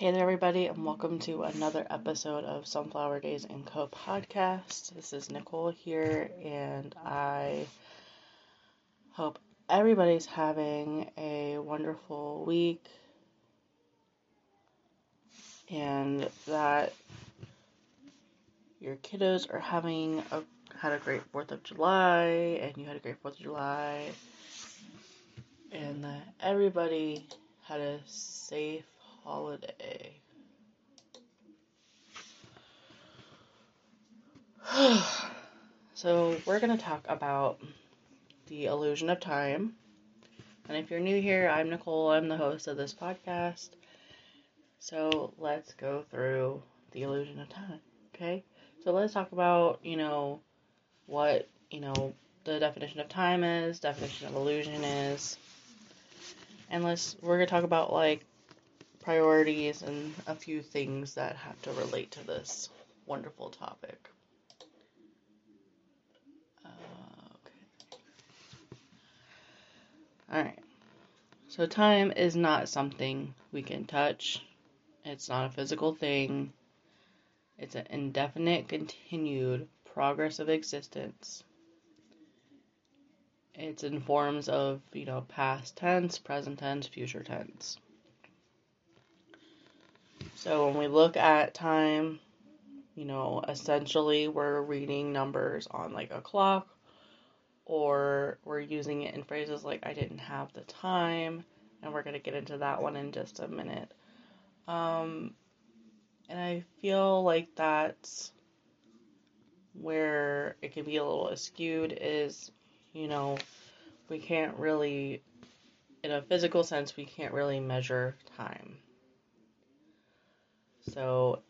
Hey there, everybody, and welcome to another episode of Sunflower Daze and Co podcast. This is Nicole here, and I hope everybody's having a wonderful week and that your kiddos are having a had a great Fourth of July, and you had a great Fourth of July, and that everybody had a safe holiday. so, we're going to talk about the illusion of time. And if you're new here, I'm Nicole, I'm the host of this podcast. So, let's go through the illusion of time, okay? So, let's talk about, you know, what, you know, the definition of time is, definition of illusion is. And let's we're going to talk about like priorities and a few things that have to relate to this wonderful topic. Uh, okay. All right. So time is not something we can touch. It's not a physical thing. It's an indefinite, continued progress of existence. It's in forms of, you know, past tense, present tense, future tense. So when we look at time, you know, essentially we're reading numbers on like a clock or we're using it in phrases like I didn't have the time and we're going to get into that one in just a minute. Um and I feel like that's where it can be a little skewed is, you know, we can't really in a physical sense we can't really measure time so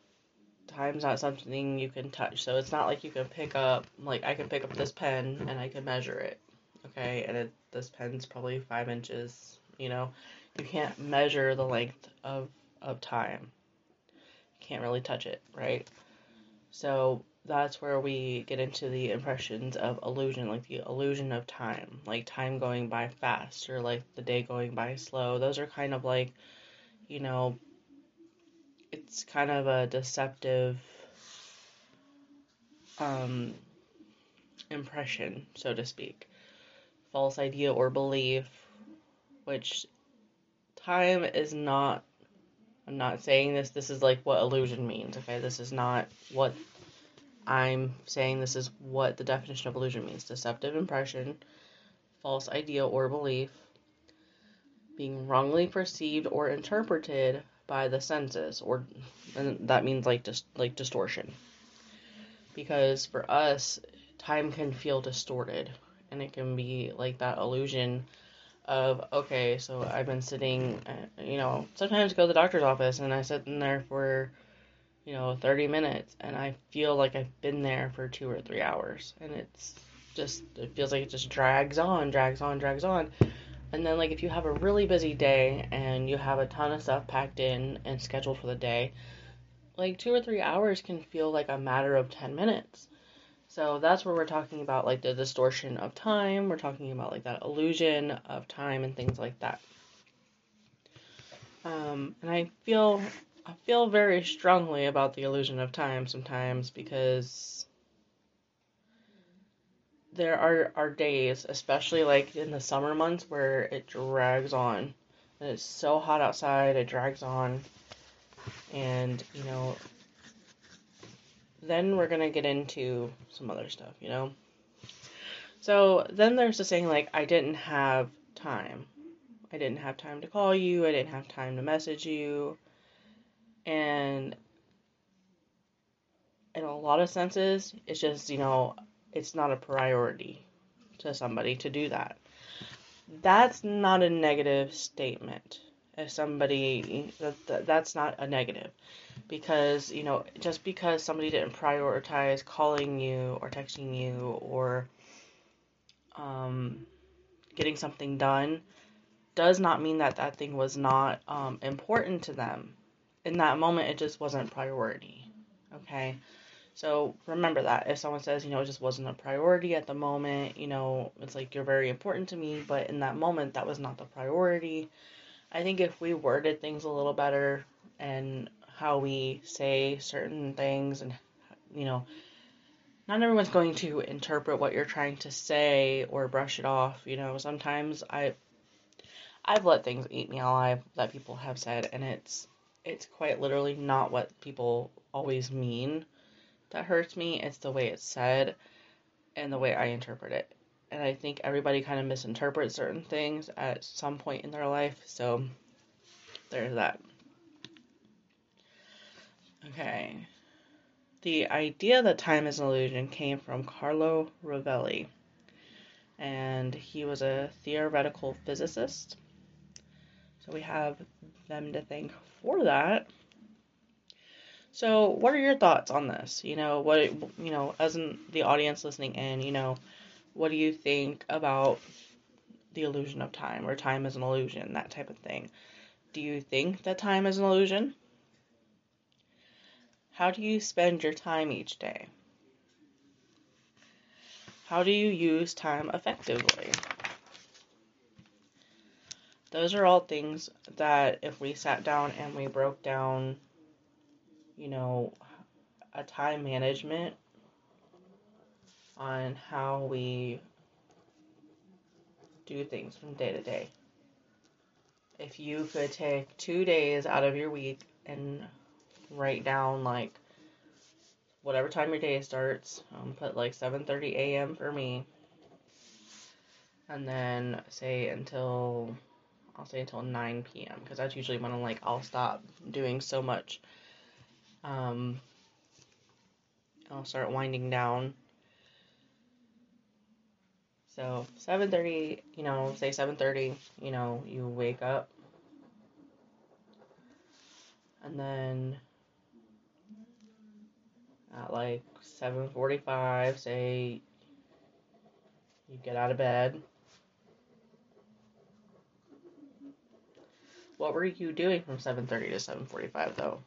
time's not something you can touch. So it's not like you can pick up like I can pick up this pen and I can measure it. Okay, and it, this pen's probably five inches. You know, you can't measure the length of of time. You can't really touch it, right? So that's where we get into the impressions of illusion, like the illusion of time, like time going by fast or like the day going by slow. Those are kind of like, you know, it's kind of a deceptive um, impression, so to speak. False idea or belief, which time is not. I'm not saying this. This is like what illusion means, okay? This is not what I'm saying. This is what the definition of illusion means deceptive impression, false idea or belief, being wrongly perceived or interpreted by the senses, or and that means like just like distortion. Because for us, time can feel distorted, and it can be like that illusion of okay, so I've been sitting, uh, you know, sometimes go to the doctor's office and I sit in there for, you know, 30 minutes and I feel like I've been there for two or three hours and it's just, it feels like it just drags on, drags on, drags on. And then, like, if you have a really busy day and you have a ton of stuff packed in and scheduled for the day, like, two or three hours can feel like a matter of 10 minutes. So that's where we're talking about, like, the distortion of time. We're talking about, like, that illusion of time and things like that. Um, and I feel, I feel very strongly about the illusion of time sometimes because there are, are days, especially like in the summer months, where it drags on. And it's so hot outside, it drags on. And, you know, then we're going to get into some other stuff, you know? So then there's the saying, like, I didn't have time. I didn't have time to call you, I didn't have time to message you. And in a lot of senses, it's just, you know, it's not a priority to somebody to do that. That's not a negative statement. If somebody that, that that's not a negative because you know just because somebody didn't prioritize calling you or texting you or um, getting something done does not mean that that thing was not um, important to them in that moment it just wasn't priority okay so remember that. If someone says, you know, it just wasn't a priority at the moment, you know, it's like you're very important to me, but in that moment, that was not the priority. I think if we worded things a little better and how we say certain things and you know not everyone's going to interpret what you're trying to say or brush it off you know. Sometimes i i've let things eat me alive that people have said and it's it's quite literally not what people always mean that hurts me it's the way it's said and the way i interpret it and i think everybody kind of misinterprets certain things at some point in their life so there's that Okay. The idea that time is an illusion came from Carlo Rovelli, and he was a theoretical physicist. So we have them to thank for that. So, what are your thoughts on this? You know, what you know, as in the audience listening in, you know, what do you think about the illusion of time or time is an illusion, that type of thing? Do you think that time is an illusion? How do you spend your time each day? How do you use time effectively? Those are all things that if we sat down and we broke down, you know, a time management on how we do things from day to day. If you could take two days out of your week and write down like whatever time your day starts. Um, put like 7:30 a.m. for me, and then say until I'll say until 9 p.m. because that's usually when I'm like I'll stop doing so much. Um, I'll start winding down. So 7:30, you know, say 7:30, you know, you wake up. And then at like 7:45, say you get out of bed. What were you doing from 7:30 to 7:45 though?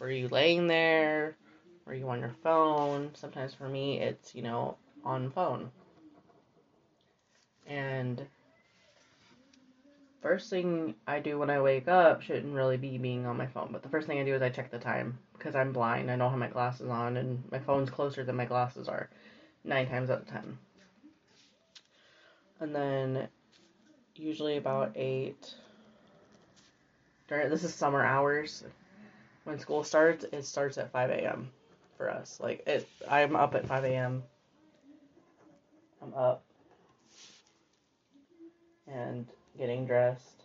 Were you laying there? Were you on your phone? Sometimes for me it's, you know, on phone. And first thing I do when I wake up shouldn't really be being on my phone, but the first thing I do is I check the time because I'm blind. I don't have my glasses on, and my phone's closer than my glasses are, nine times out of ten. And then, usually about eight. During this is summer hours. When school starts, it starts at five a.m. for us. Like it, I'm up at five a.m. I'm up and getting dressed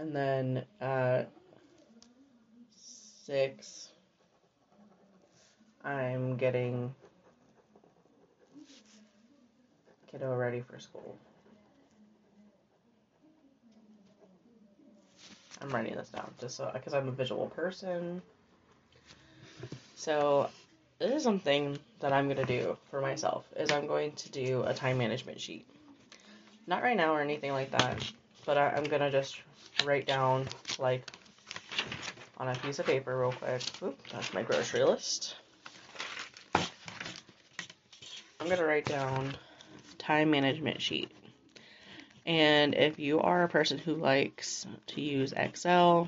And then at six, I'm getting kiddo ready for school. I'm writing this down just so because I'm a visual person. So this is something that I'm gonna do for myself is I'm going to do a time management sheet. Not right now or anything like that, but I, am gonna just write down like on a piece of paper real quick. Oop, that's my grocery list. I'm gonna write down time management sheet. And if you are a person who likes to use Excel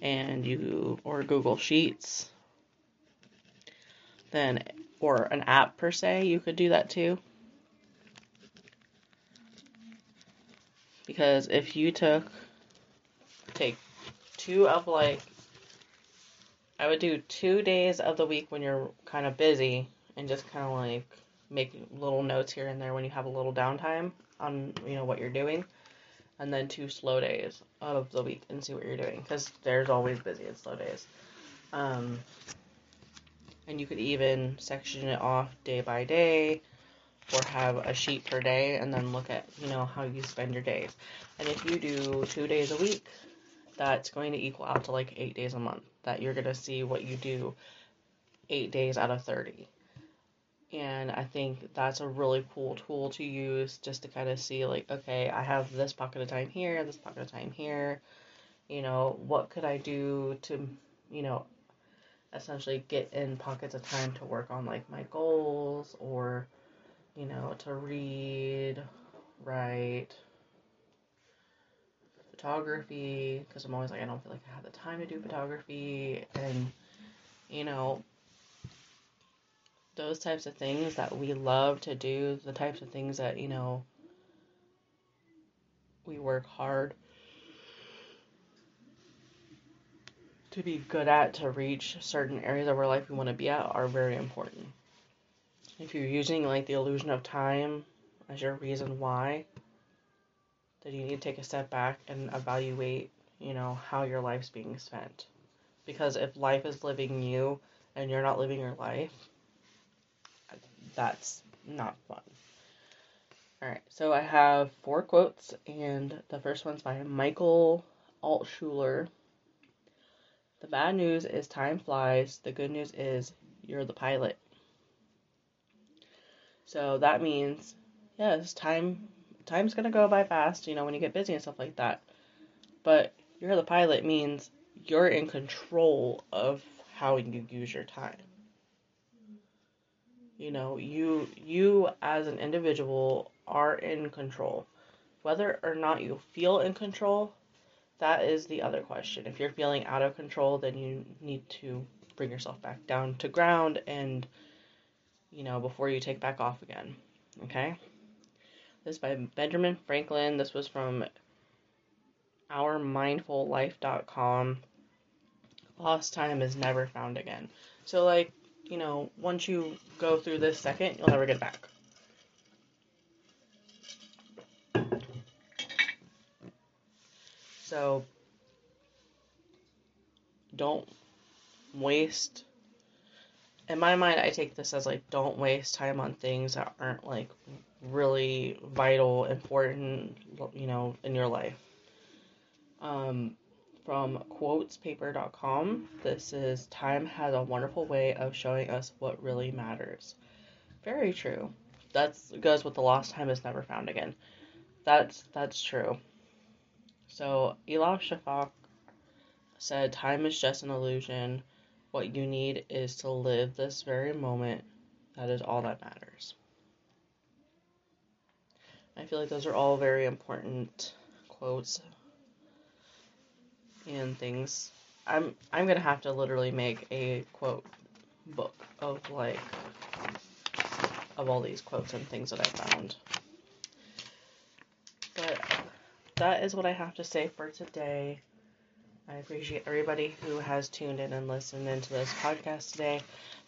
and you or Google Sheets, then or an app per se, you could do that too. Because if you took take two of like I would do two days of the week when you're kind of busy and just kind of like make little notes here and there when you have a little downtime on you know what you're doing and then two slow days of the week and see what you're doing because there's always busy and slow days um, and you could even section it off day by day or have a sheet per day and then look at you know how you spend your days and if you do two days a week that's going to equal out to like eight days a month. That you're going to see what you do eight days out of 30. And I think that's a really cool tool to use just to kind of see, like, okay, I have this pocket of time here, this pocket of time here. You know, what could I do to, you know, essentially get in pockets of time to work on, like, my goals or, you know, to read, write, photography because I'm always like, I don't feel like I have the time to do photography. And, you know, those types of things that we love to do, the types of things that, you know, we work hard to be good at to reach certain areas of our life we want to be at are very important. If you're using like the illusion of time as your reason why, then you need to take a step back and evaluate, you know, how your life's being spent. Because if life is living you and you're not living your life, that's not fun. Alright, so I have four quotes, and the first one's by Michael Altshuler. The bad news is time flies. The good news is you're the pilot. So that means, yes, time time's gonna go by fast, you know, when you get busy and stuff like that. But you're the pilot means you're in control of how you use your time. You know, you you as an individual are in control. Whether or not you feel in control, that is the other question. If you're feeling out of control, then you need to bring yourself back down to ground and, you know, before you take back off again. Okay? This is by Benjamin Franklin. This was from ourmindfullife.com. Lost time is never found again. So, like, you know, once you go through this second, you'll never get back. So don't waste in my mind I take this as like don't waste time on things that aren't like really vital, important, you know, in your life. Um from quotespaper.com. This is time has a wonderful way of showing us what really matters. Very true. That's goes with the lost time is never found again. That's that's true. So Elif Shafak said, Time is just an illusion. What you need is to live this very moment. That is all that matters. I feel like those are all very important quotes and things. I'm I'm gonna have to literally make a quote book of like of all these quotes and things that I found. But that is what I have to say for today. I appreciate everybody who has tuned in and listened into this podcast today.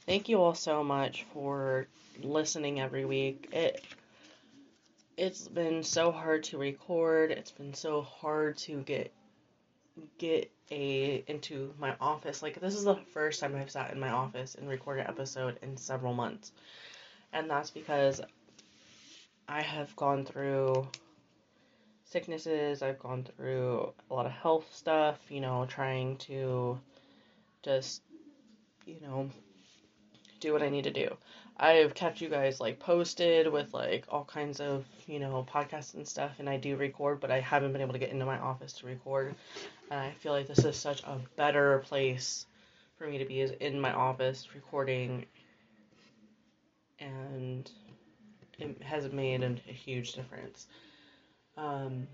Thank you all so much for listening every week. It it's been so hard to record. It's been so hard to get get a into my office. Like this is the first time I've sat in my office and recorded an episode in several months. And that's because I have gone through sicknesses. I've gone through a lot of health stuff, you know, trying to just, you know, do what I need to do. I've kept you guys like posted with like all kinds of, you know, podcasts and stuff, and I do record, but I haven't been able to get into my office to record. And I feel like this is such a better place for me to be is in my office recording and it has made a, a huge difference. Um,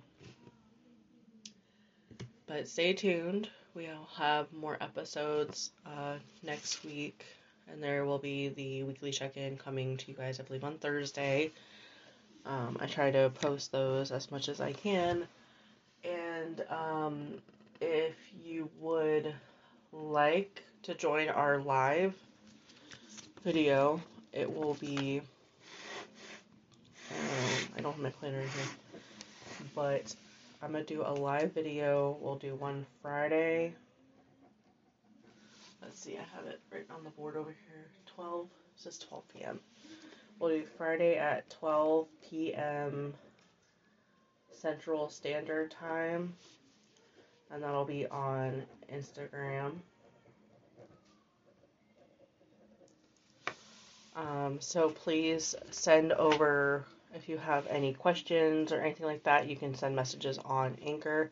but stay tuned. We'll have more episodes uh, next week, and there will be the weekly check in coming to you guys, I believe, on Thursday. Um, I try to post those as much as I can. And um, if you would like to join our live video, it will be. Um, I don't have my planner here but I'm gonna do a live video. We'll do one Friday. Let's see, I have it right on the board over here. 12, it says 12 p.m. We'll do Friday at 12 p.m. Central Standard Time, and that'll be on Instagram. Um, so please send over if you have any questions or anything like that, you can send messages on Anchor.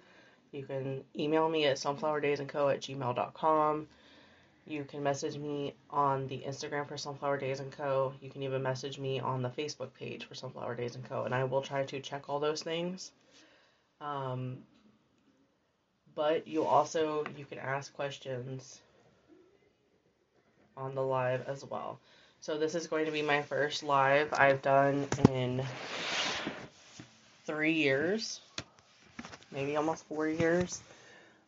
You can email me at sunflowerdazeandco at gmail.com. You can message me on the Instagram for Sunflower Daze and Co. You can even message me on the Facebook page for Sunflower Daze and Co. And I will try to check all those things. Um, but you also you can ask questions on the live as well. So this is going to be my first live I've done in three years, maybe almost four years.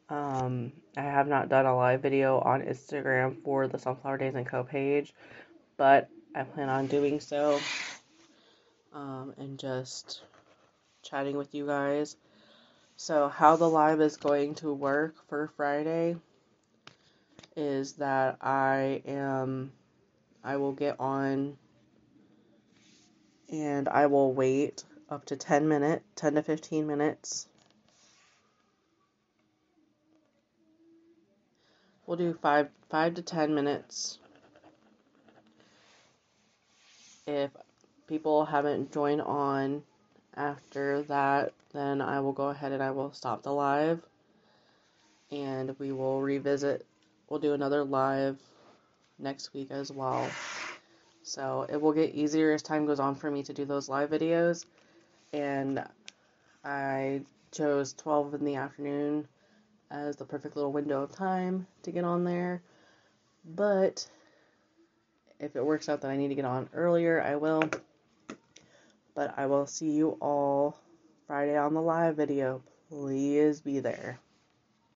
Um, I have not done a live video on Instagram for the Sunflower Daze and Co page, but I plan on doing so um, and just chatting with you guys. So, how the live is going to work for Friday is that I am, I will get on and I will wait up to 10 minutes, 10 to 15 minutes. We'll do five, five to 10 minutes. If people haven't joined on after that, then I will go ahead and I will stop the live and we will revisit. We'll do another live next week as well. So it will get easier as time goes on for me to do those live videos. And I chose 12 in the afternoon as the perfect little window of time to get on there. But if it works out that I need to get on earlier, I will. But I will see you all Friday on the live video. Please be there.